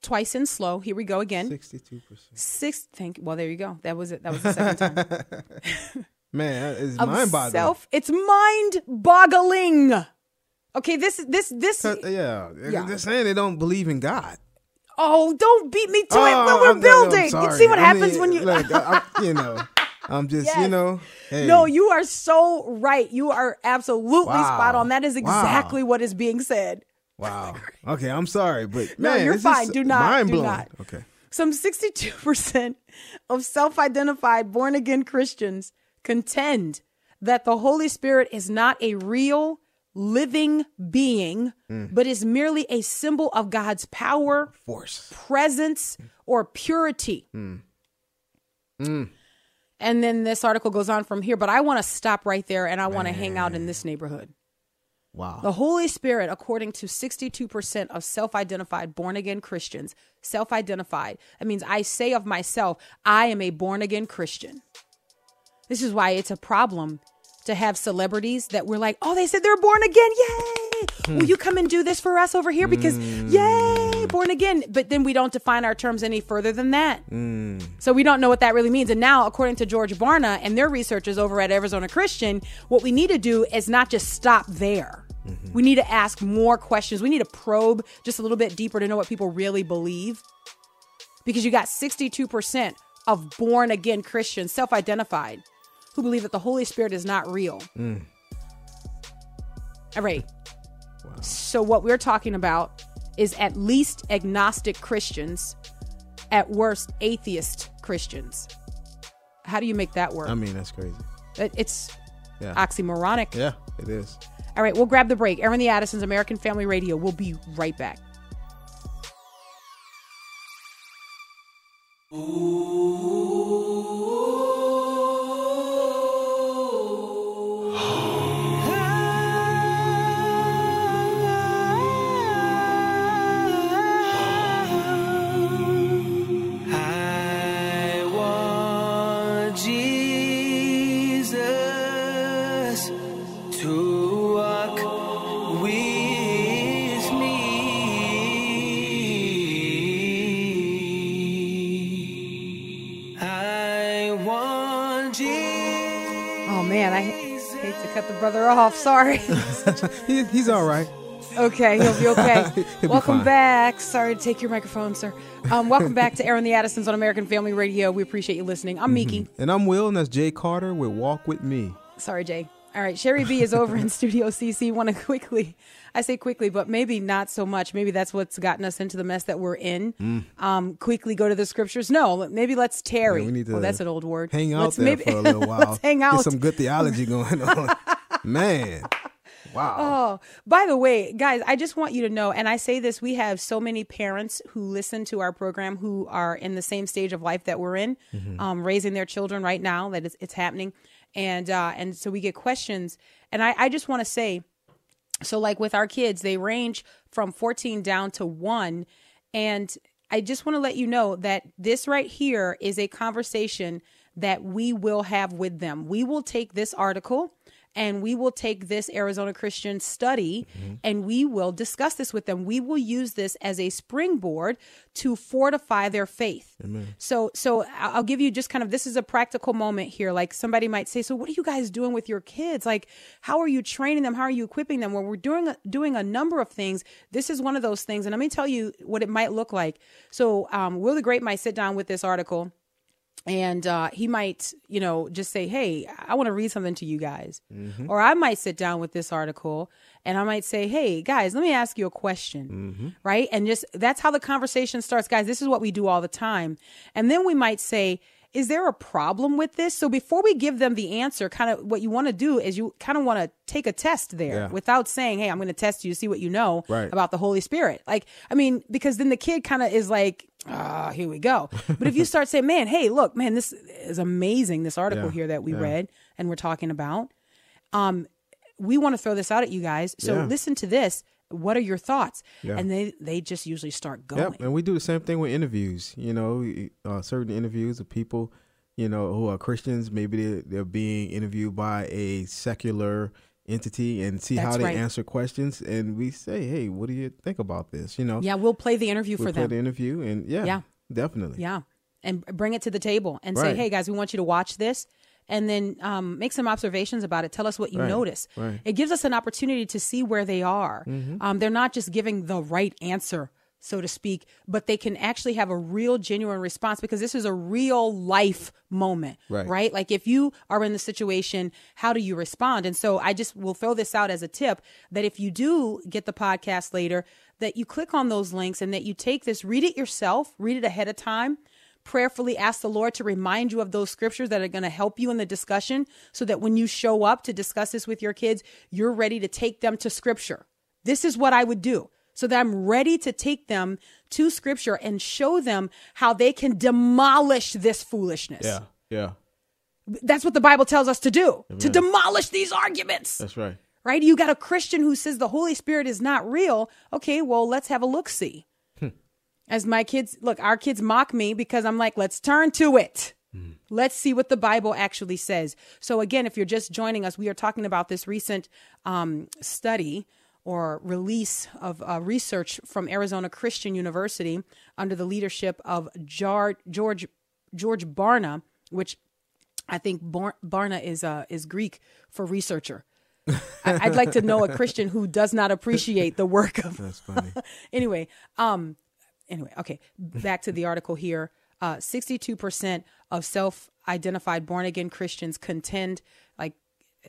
Speaker 3: twice in slow. Here we go again.
Speaker 2: 62%.
Speaker 3: Six, think, well, there you go. That was it. That was the second time.
Speaker 2: Man, it's mind boggling.
Speaker 3: self, it's mind boggling. Okay, this, this, this.
Speaker 2: Yeah.
Speaker 3: Yeah.
Speaker 2: They're saying they don't believe in God.
Speaker 3: Oh, don't beat me to it oh, when
Speaker 2: Oh,
Speaker 3: we're
Speaker 2: I'm-
Speaker 3: building. you see what
Speaker 2: I
Speaker 3: happens
Speaker 2: mean,
Speaker 3: when you.
Speaker 2: Look, I, I, you know, I'm just, you know. Hey.
Speaker 3: No, you are so right. You are absolutely
Speaker 2: Wow.
Speaker 3: spot on. That is
Speaker 2: Wow.
Speaker 3: exactly what is being said.
Speaker 2: Wow. Okay, I'm sorry, but
Speaker 3: No,
Speaker 2: man,
Speaker 3: you're fine. Do not-
Speaker 2: Mind
Speaker 3: do
Speaker 2: blowing.
Speaker 3: not.
Speaker 2: Okay.
Speaker 3: Some 62% of self identified born again Christians contend that the Holy Spirit is not a real living being, mm. but is merely a symbol of God's power,
Speaker 2: Force.
Speaker 3: presence, or purity. Mm. Mm. And then this article goes on from here, but I want to stop right there and I want to hang out in this neighborhood.
Speaker 2: Wow.
Speaker 3: The Holy Spirit, according to 62% of self identified born again Christians, self identified, that means I say of myself, I am a born again Christian. This is why it's a problem to have celebrities that we're like, oh, they said they're born again. Yay. Will you come and do this for us over here? Because, mm. yay, born again. But then we don't define our terms any further than that. So we don't know what that really means. And now, according to George Barna and their researchers over at Arizona Christian, what we need to do is not just stop there. Mm-hmm. We need to ask more questions. We need to probe just a little bit deeper to know what people really believe. Because you got 62% of born again Christians, self identified, who believe that the Holy Spirit is not real. Mm. All right. So, what we're talking about is at least agnostic Christians, at worst, atheist Christians. How do you make that work?
Speaker 2: I mean, that's crazy.
Speaker 3: It- it's
Speaker 2: Yeah.
Speaker 3: oxymoronic.
Speaker 2: Yeah, it is.
Speaker 3: All right, we'll grab the break. Airing the Addisons, American Family Radio. We'll be right back.
Speaker 4: I
Speaker 3: Sorry.
Speaker 2: He, he's all right.
Speaker 3: Okay, he'll be okay.
Speaker 2: He'll
Speaker 3: welcome
Speaker 2: fine.
Speaker 3: back. Sorry to take your microphone, sir. Um, welcome back to Airing the Addisons on American Family Radio. We appreciate you listening. I'm Miki.
Speaker 2: And I'm Will, and that's Jay Carter with Walk With Me.
Speaker 3: Sorry, Jay. All right, Sherry B is over in Studio CC. Want to quickly, I say quickly, but maybe not so much. Maybe that's what's gotten us into the mess that we're in. Um, quickly go to the scriptures. No, maybe let's tarry.
Speaker 2: Yeah, we need
Speaker 3: well,
Speaker 2: to
Speaker 3: that's an old word.
Speaker 2: Hang out
Speaker 3: Let's
Speaker 2: there
Speaker 3: maybe-
Speaker 2: for a little while.
Speaker 3: hang out.
Speaker 2: Get some good theology going on. Man. Wow.
Speaker 3: Oh, by the way, guys, I just want you to know, and I say this, we have so many parents who listen to our program who are in the same stage of life that we're in, um, raising their children right now. That it's, it's happening, and uh, and so we get questions, and I, I just want to say, so like with our kids, they range from 14 down to one, and I just want to let you know that this right here is a conversation that we will have with them. We will take this article and we will take this Arizona Christian study and we will discuss this with them. We will use this as a springboard to fortify their faith. So so I- I'll give you just kind of this is a practical moment here. Like somebody might say, "So what are you guys doing with your kids? Like how are you training them? How are you equipping them?" Well, we're doing a, doing a number of things. This is one of those things and let me tell you what it might look like. So um, Will the Great might sit down with this article and uh, he might, you know, just say, "Hey, I want to read something to you guys," or I might sit down with this article and I might say, "Hey, guys, let me ask you a question," right? And just that's how the conversation starts, guys. This is what we do all the time, and then we might say. Is there a problem with this? So before we give them the answer, kind of what you want to do is you kind of want to take a test there
Speaker 2: Yeah.
Speaker 3: without saying, "Hey, I'm going to test you to see what you know
Speaker 2: Right.
Speaker 3: about the Holy Spirit." Like, I mean, because then the kid kind of is like, "Ah, here we go." But if you start saying, "Man, hey, look, man, this is amazing. This article
Speaker 2: Yeah,
Speaker 3: here that we
Speaker 2: yeah.
Speaker 3: read and we're talking about, um, we want to throw this out at you guys. So listen to this. What are your thoughts?"
Speaker 2: Yeah.
Speaker 3: And they they just usually start going.
Speaker 2: Yep, and we do the same thing with interviews. You know, uh, certain interviews of people you know, who are Christians. Maybe they're, they're being interviewed by a secular entity and see
Speaker 3: That's
Speaker 2: how they
Speaker 3: right.
Speaker 2: answer questions. And we say, hey, what do you think about this? You know,
Speaker 3: Yeah, we'll play the interview
Speaker 2: we
Speaker 3: for
Speaker 2: play
Speaker 3: them.
Speaker 2: the interview, and yeah,
Speaker 3: Yeah.
Speaker 2: definitely.
Speaker 3: Yeah. And bring it to the table and say, hey, guys, we want you to watch this. And then um, make some observations about it. Tell us what you
Speaker 2: Right,
Speaker 3: notice.
Speaker 2: right. Mm-hmm.
Speaker 3: It gives us an opportunity to see where they are. Um, they're not just giving the right answer, so to speak, but they can actually have a real, genuine response because this is a real life moment,
Speaker 2: Right.
Speaker 3: Like if you are in the situation, how do you respond? And so I just will throw this out as a tip that if you do get the podcast later, that you click on those links and that you take this, read it yourself, read it ahead of time prayerfully ask the Lord to remind you of those scriptures that are going to help you in the discussion so that when you show up to discuss this with your kids, you're ready to take them to scripture. This is what I would do so that I'm ready to take them to scripture and show them how they can demolish this foolishness.
Speaker 2: Yeah, yeah,
Speaker 3: That's what the Bible tells us to do to demolish these arguments
Speaker 2: that's right.
Speaker 3: right? You got a Christian who says the Holy Spirit is not real. Okay, well, let's have a look see. As my kids, look, our kids mock me because I'm like, let's turn to it. Let's see what the Bible actually says. So, again, if you're just joining us, we are talking about this recent um, study or release of uh, research from Arizona Christian University under the leadership of Jar- George George Barna, which I think Bar- Barna is uh, is Greek for researcher. I- I'd like to know a Christian who does not appreciate the work of.
Speaker 2: That's funny.
Speaker 3: anyway, um, anyway, okay. Back to the article here. Uh, Sixty-two percent of self-identified born-again Christians contend, like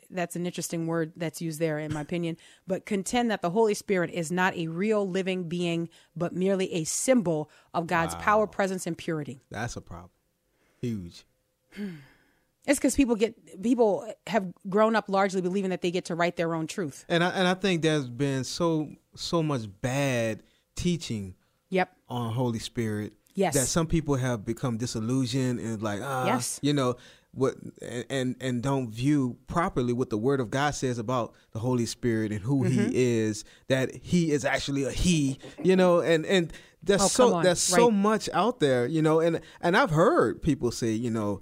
Speaker 3: that's an interesting word that's used there, in my opinion, but contend that the Holy Spirit is not a real living being, but merely a symbol of God's power, presence, and purity.
Speaker 2: That's a problem. Huge.
Speaker 3: It's because people get people have grown up largely believing that they get to write their own truth.
Speaker 2: And I and I think there's been so so much bad teaching. On Holy Spirit.
Speaker 3: Yes.
Speaker 2: That some people have become disillusioned and like, ah,
Speaker 3: Yes.
Speaker 2: you know, what and, and don't view properly what the Word of God says about the Holy Spirit and who
Speaker 3: Mm-hmm.
Speaker 2: He is. That He is actually a He, you know, and and there's
Speaker 3: Oh,
Speaker 2: so there's so much out there, you know, and and I've heard people say, you know,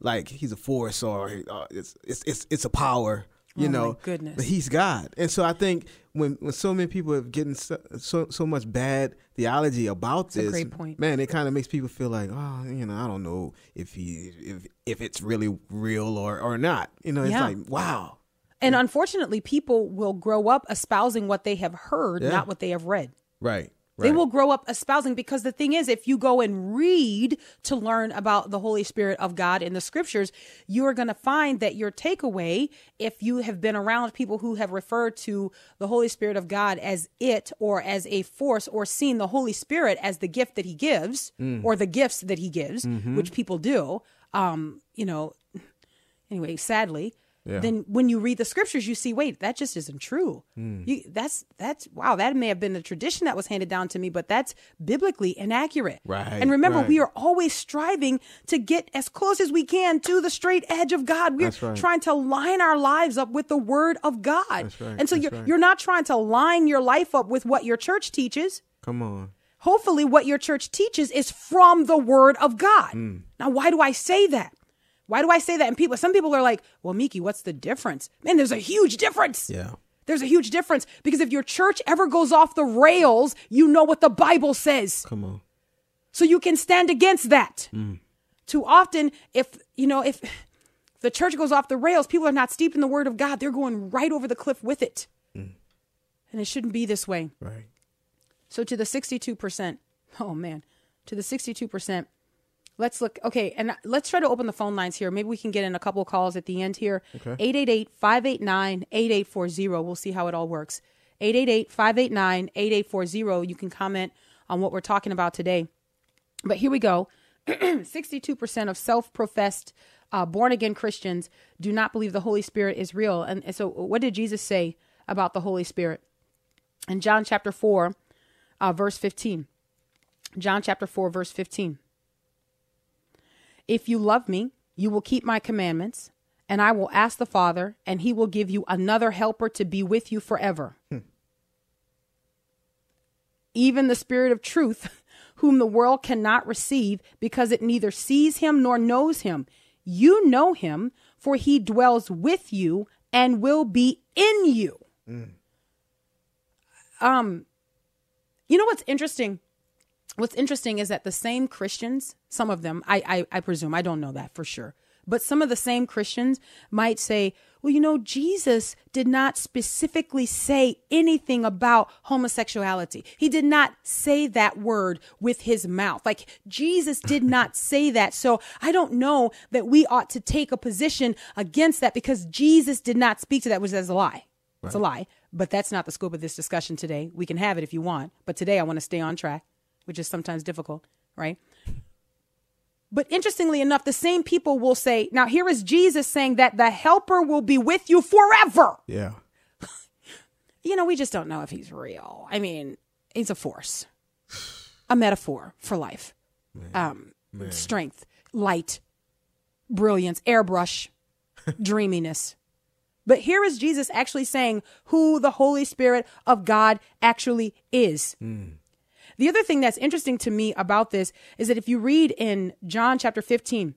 Speaker 2: like He's a force or uh, it's it's it's it's a power. You
Speaker 3: Oh,
Speaker 2: know,
Speaker 3: goodness.
Speaker 2: but he's God, and so I think when when so many people have getting so so, so much bad theology about
Speaker 3: a
Speaker 2: this,
Speaker 3: great point.
Speaker 2: man, it kind of makes people feel like, oh, you know, I don't know if he if if it's really real or or not. You know, it's
Speaker 3: Yeah.
Speaker 2: like, wow,
Speaker 3: And unfortunately, people will grow up espousing what they have heard,
Speaker 2: Yeah.
Speaker 3: not what they have read.
Speaker 2: right,
Speaker 3: They will grow up espousing because the thing is, if you go and read to learn about the Holy Spirit of God in the scriptures, you are going to find that your takeaway, if you have been around people who have referred to the Holy Spirit of God as it or as a force or seen the Holy Spirit as the gift that he gives or the gifts that he gives, which people do, um, you know, anyway, sadly,
Speaker 2: Yeah.
Speaker 3: then when you read the scriptures, you see, wait, that just isn't true. You, that's that's wow, that may have been a tradition that was handed down to me, but that's biblically inaccurate.
Speaker 2: Right,
Speaker 3: And remember,
Speaker 2: right.
Speaker 3: we are always striving to get as close as we can to the straight edge of God. We're
Speaker 2: right.
Speaker 3: trying to line our lives up with the Word of God.
Speaker 2: That's right,
Speaker 3: And so
Speaker 2: that's
Speaker 3: you're you're not trying to line your life up with what your church teaches
Speaker 2: Come on,
Speaker 3: hopefully what your church teaches is from the word of God.
Speaker 2: Mm.
Speaker 3: Now, why do I say that? Why do I say that? And people, some people are like, well, Miki, what's the difference? Man, there's a huge difference.
Speaker 2: yeah,
Speaker 3: There's a huge difference because if your church ever goes off the rails, you know what the Bible says.
Speaker 2: come on,
Speaker 3: So you can stand against that.
Speaker 2: Mm.
Speaker 3: Too often, if, you know, if the church goes off the rails, people are not steeped in the word of God. They're going right over the cliff with it.
Speaker 2: Mm.
Speaker 3: And it shouldn't be this way.
Speaker 2: right,
Speaker 3: So to the 62%, oh man, to the 62%, let's look. Okay, and let's try to open the phone lines here. Maybe we can get in a couple of calls at the end here. 888 589 8840. We'll see how it all works. 888 589 8840. You can comment on what we're talking about today. But here we go 62% of self professed uh, born again Christians do not believe the Holy Spirit is real. And, and so, what did Jesus say about the Holy Spirit? In John chapter 4, uh, verse 15. John chapter 4, verse 15. If you love me, you will keep my commandments, and I will ask the Father, and he will give you another helper to be with you forever. Even the Spirit of truth, whom the world cannot receive because it neither sees him nor knows him. You know him, for he dwells with you and will be in you. Um, you know what's interesting? What's interesting is that the same Christians, some of them, I, I, I presume, I don't know that for sure, but some of the same Christians might say, well, you know, Jesus did not specifically say anything about homosexuality. He did not say that word with his mouth. Like Jesus did not say that. So I don't know that we ought to take a position against that because Jesus did not speak to that, which is a lie. It's a lie. But that's not the scope of this discussion today. We can have it if you want. But today I want to stay on track, which is sometimes difficult, right? But interestingly enough, the same people will say, now here is Jesus saying that the helper will be with you forever.
Speaker 2: Yeah.
Speaker 3: You know, we just don't know if he's real. I mean, he's a force, a metaphor for life, um, strength, light, brilliance, airbrush, dreaminess. But here is Jesus actually saying who the Holy Spirit of God actually is. The other thing that's interesting to me about this is that if you read in John chapter 15,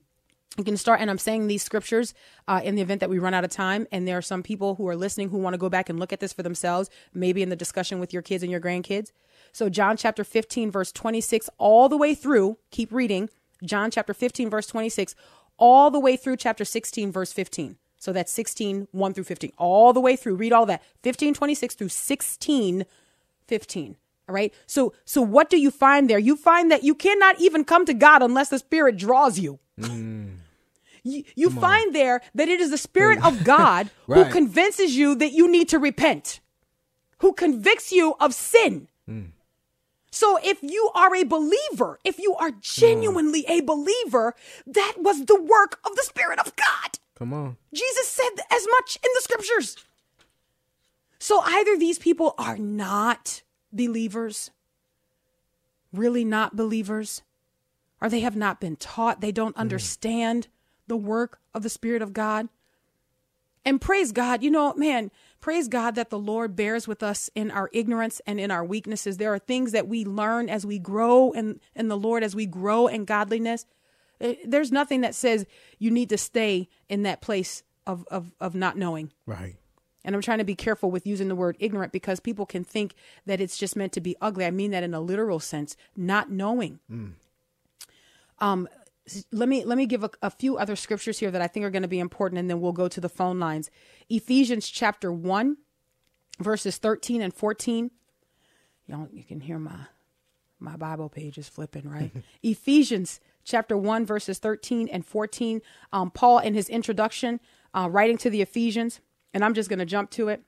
Speaker 3: you can start, and I'm saying these scriptures uh, in the event that we run out of time. And there are some people who are listening who want to go back and look at this for themselves, maybe in the discussion with your kids and your grandkids. So, John chapter 15, verse 26, all the way through, keep reading. John chapter 15, verse 26, all the way through chapter 16, verse 15. So that's 16, 1 through 15, all the way through. Read all that. 15, 26 through 16, 15. All right. So, so what do you find there? You find that you cannot even come to God unless the Spirit draws you. You, you find there that it is the Spirit of God who convinces you that you need to repent, who convicts you of sin. So if you are a believer, if you are genuinely a believer, that was the work of the Spirit of God.
Speaker 2: Come on.
Speaker 3: Jesus said as much in the scriptures. So either these people are not believers, really not believers, or they have not been taught, they don't understand the work of the Spirit of God. And praise God, you know, man, praise God that the Lord bears with us in our ignorance and in our weaknesses. There are things that we learn as we grow in, in the Lord, as we grow in godliness. Eh, There's nothing that says you need to stay in that place of, of, of not knowing.
Speaker 2: Right.
Speaker 3: And I'm trying to be careful with using the word ignorant because people can think that it's just meant to be ugly. I mean that in a literal sense, not knowing. Um, let me let me give a, a few other scriptures here that I think are going to be important, and then we'll go to the phone lines. Ephesians chapter one, verses 13 and 14. Y'all, you can hear my my Bible page is flipping, right? Ephesians chapter 1, verses 13 and 14. Um, Paul, in his introduction, uh, writing to the Ephesians, and I'm just going to jump to it.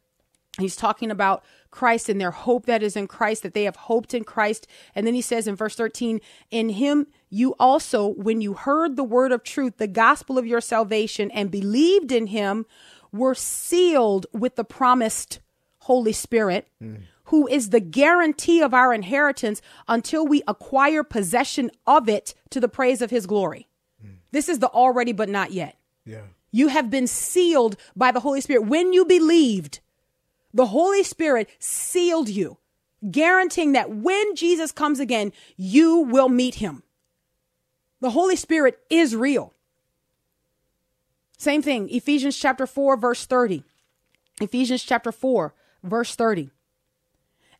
Speaker 3: He's talking about Christ and their hope that is in Christ, that they have hoped in Christ. And then he says in verse 13, In him you also, when you heard the word of truth, the gospel of your salvation, and believed in him, were sealed with the promised Holy Spirit, mm. who is the guarantee of our inheritance until we acquire possession of it to the praise of his glory. Mm. This is the already but not yet.
Speaker 2: Yeah.
Speaker 3: You have been sealed by the Holy Spirit. When you believed, the Holy Spirit sealed you, guaranteeing that when Jesus comes again, you will meet him. The Holy Spirit is real. Same thing, Ephesians chapter 4, verse 30. Ephesians chapter 4, verse 30.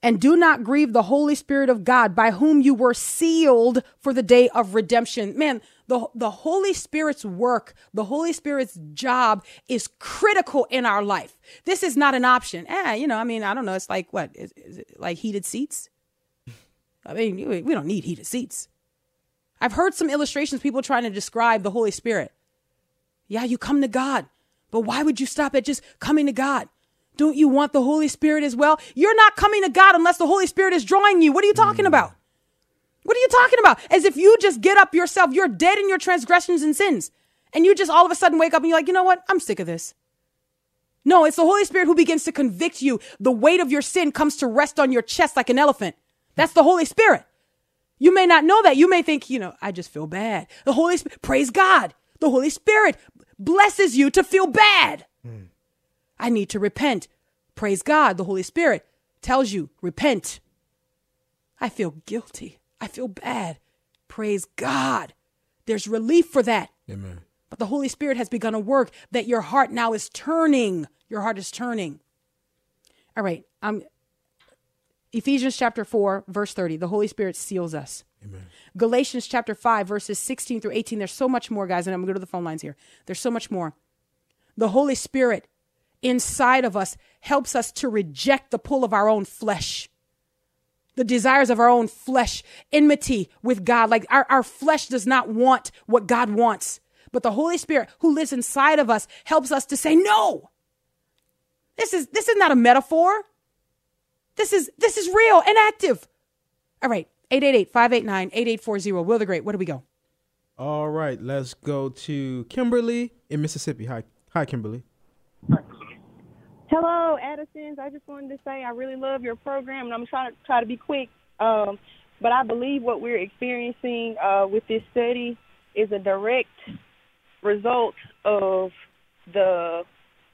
Speaker 3: And do not grieve the Holy Spirit of God, by whom you were sealed for the day of redemption. Man, the, the Holy Spirit's work, the Holy Spirit's job is critical in our life. This is not an option. Eh, you know, I mean, I don't know. It's like what? Is, is like heated seats? I mean, we don't need heated seats. I've heard some illustrations, people trying to describe the Holy Spirit. Yeah, you come to God, but why would you stop at just coming to God? Don't you want the Holy Spirit as well? You're not coming to God unless the Holy Spirit is drawing you. What are you talking mm. about? What are you talking about? As if you just get up yourself, you're dead in your transgressions and sins. And you just all of a sudden wake up and you're like, you know what? I'm sick of this. No, it's the Holy Spirit who begins to convict you. The weight of your sin comes to rest on your chest like an elephant. That's the Holy Spirit. You may not know that. You may think, you know, I just feel bad. The Holy Spirit, praise God. The Holy Spirit blesses you to feel bad. I need to repent. Praise God. The Holy Spirit tells you, repent. I feel guilty. I feel bad. Praise God. There's relief for that.
Speaker 2: Amen.
Speaker 3: But the Holy Spirit has begun a work that your heart now is turning. Your heart is turning. All right. Um, Ephesians chapter 4, verse 30. The Holy Spirit seals us. Amen. Galatians chapter 5, verses 16 through 18. There's so much more, guys, and I'm going to go to the phone lines here. There's so much more. The Holy Spirit inside of us helps us to reject the pull of our own flesh, the desires of our own flesh, enmity with God. Like our, our flesh does not want what God wants. But the Holy Spirit who lives inside of us helps us to say, no, this is, this is not a metaphor. This is, this is real and active. All right. 888-589-8840. Will the Great, where do we go?
Speaker 2: All right, let's go to Kimberly in Mississippi. Hi, hi, Kimberly.
Speaker 5: Hello, Addisons. I just wanted to say I really love your program, and I'm trying to try to be quick. Um, but I believe what we're experiencing uh, with this study is a direct result of the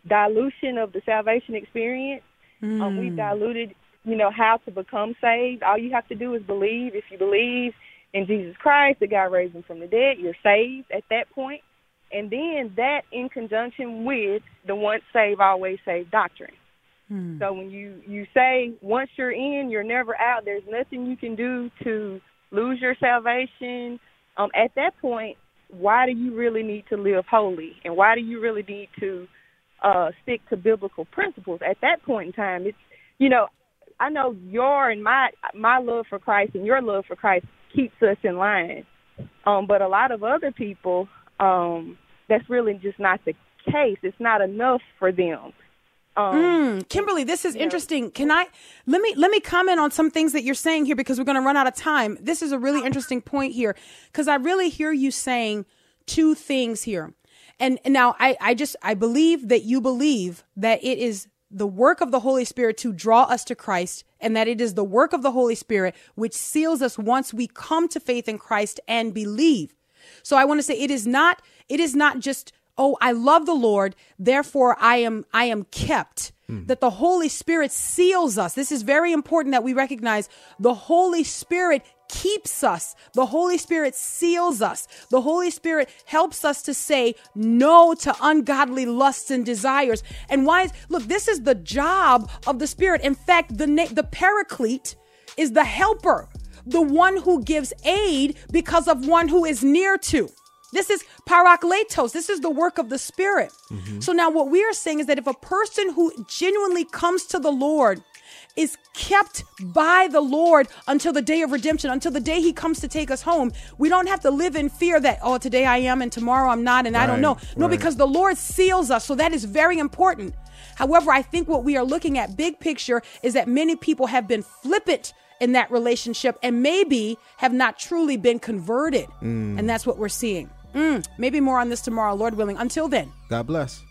Speaker 5: dilution of the salvation experience. Mm. Um, we've diluted, you know, how to become saved. All you have to do is believe. If you believe in Jesus Christ, the God raised him from the dead, you're saved at that point. And then that in conjunction with the once saved, always saved doctrine. Hmm. So when you, you say once you're in, you're never out, there's nothing you can do to lose your salvation. Um, at that point, why do you really need to live holy? And why do you really need to uh, stick to biblical principles? At that point in time, it's, you know, I know your and my my love for Christ and your love for Christ keeps us in line. Um, but a lot of other people, um, that's really just not the case. It's not enough for them.
Speaker 3: Um, mm, Kimberly, this is interesting. Know. Can I let me let me comment on some things that you're saying here because we're going to run out of time. This is a really interesting point here because I really hear you saying two things here. And, and now I, I just I believe that you believe that it is the work of the Holy Spirit to draw us to Christ, and that it is the work of the Holy Spirit which seals us once we come to faith in Christ and believe. So I want to say it is not it is not just oh I love the Lord, therefore I am I am kept. Mm. That the Holy Spirit seals us. This is very important that we recognize the Holy Spirit keeps us. The Holy Spirit seals us. The Holy Spirit helps us to say no to ungodly lusts and desires. And why? Is, look, this is the job of the Spirit. In fact, the the Paraclete is the helper, the one who gives aid because of one who is near to. This is parakletos. This is the work of the Spirit. Mm-hmm. So now what we are saying is that if a person who genuinely comes to the Lord is kept by the Lord until the day of redemption, until the day He comes to take us home. We don't have to live in fear that, oh, today I am and tomorrow I'm not and right, I don't know. No, right. because the Lord seals us. So that is very important. However, I think what we are looking at, big picture, is that many people have been flippant in that relationship and maybe have not truly been converted. Mm. And that's what we're seeing. Mm, maybe more on this tomorrow, Lord willing. Until then,
Speaker 2: God bless.